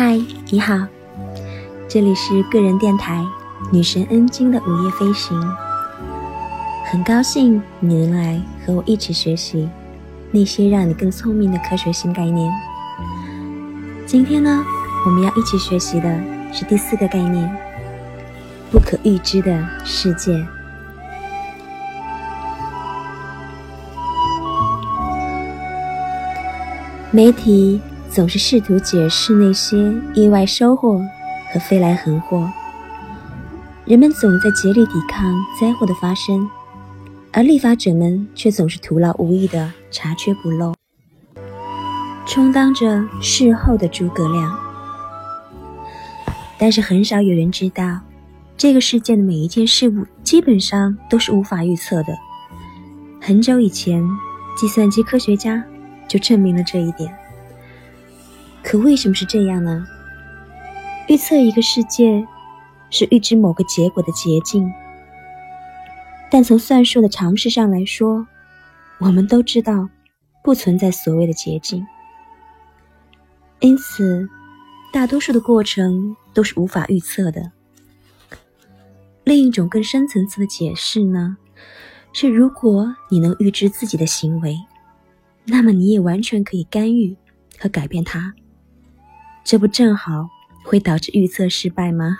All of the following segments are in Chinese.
嗨，你好，这里是个人电台女神恩晶的午夜飞行。很高兴你能来和我一起学习那些让你更聪明的科学新概念。今天呢，我们要一起学习的是第四个概念——不可预知的世界。媒体总是试图解释那些意外收获和飞来横祸，人们总在竭力抵抗灾祸的发生，而立法者们却总是徒劳无益的查缺补漏，充当着事后的诸葛亮。但是很少有人知道，这个世界的每一件事物基本上都是无法预测的。很久以前，计算机科学家。就证明了这一点。可为什么是这样呢？预测一个世界是预知某个结果的捷径，但从算术的常识上来说，我们都知道不存在所谓的捷径。因此，大多数的过程都是无法预测的。另一种更深层次的解释呢，是如果你能预知自己的行为。那么你也完全可以干预和改变它，这不正好会导致预测失败吗？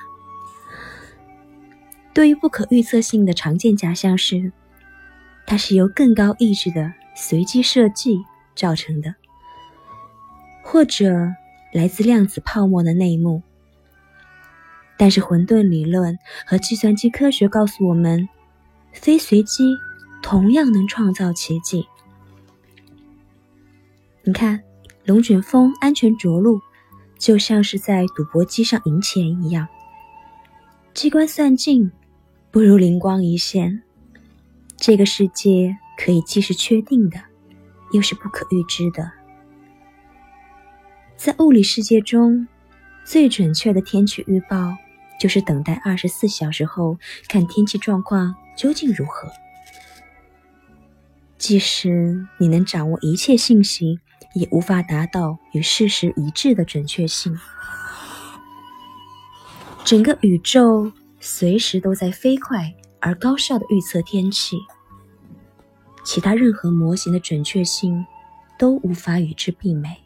对于不可预测性的常见假象是，它是由更高意志的随机设计造成的，或者来自量子泡沫的内幕。但是混沌理论和计算机科学告诉我们，非随机同样能创造奇迹。你看，龙卷风安全着陆，就像是在赌博机上赢钱一样。机关算尽，不如灵光一现。这个世界可以既是确定的，又是不可预知的。在物理世界中，最准确的天气预报就是等待二十四小时后看天气状况究竟如何。即使你能掌握一切信息。也无法达到与事实一致的准确性。整个宇宙随时都在飞快而高效的预测天气，其他任何模型的准确性都无法与之媲美，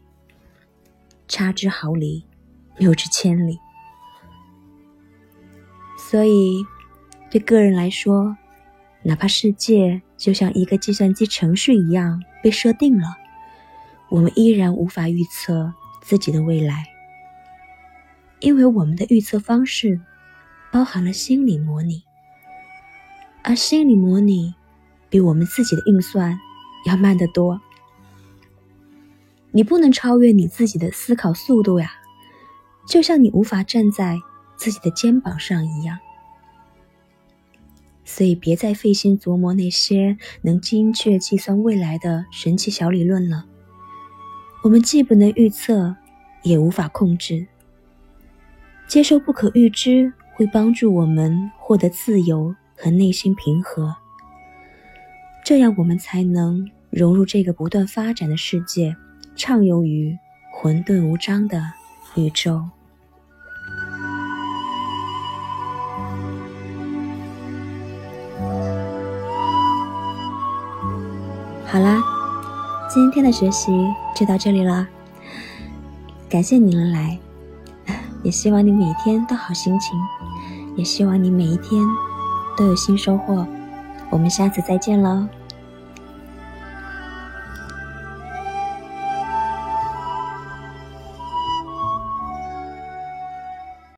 差之毫厘，谬之千里。所以，对个人来说，哪怕世界就像一个计算机程序一样被设定了。我们依然无法预测自己的未来，因为我们的预测方式包含了心理模拟，而心理模拟比我们自己的运算要慢得多。你不能超越你自己的思考速度呀，就像你无法站在自己的肩膀上一样。所以，别再费心琢磨那些能精确计算未来的神奇小理论了。我们既不能预测，也无法控制。接受不可预知，会帮助我们获得自由和内心平和。这样，我们才能融入这个不断发展的世界，畅游于混沌无章的宇宙。好啦。今天的学习就到这里了，感谢你能来，也希望你每天都好心情，也希望你每一天都有新收获。我们下次再见喽。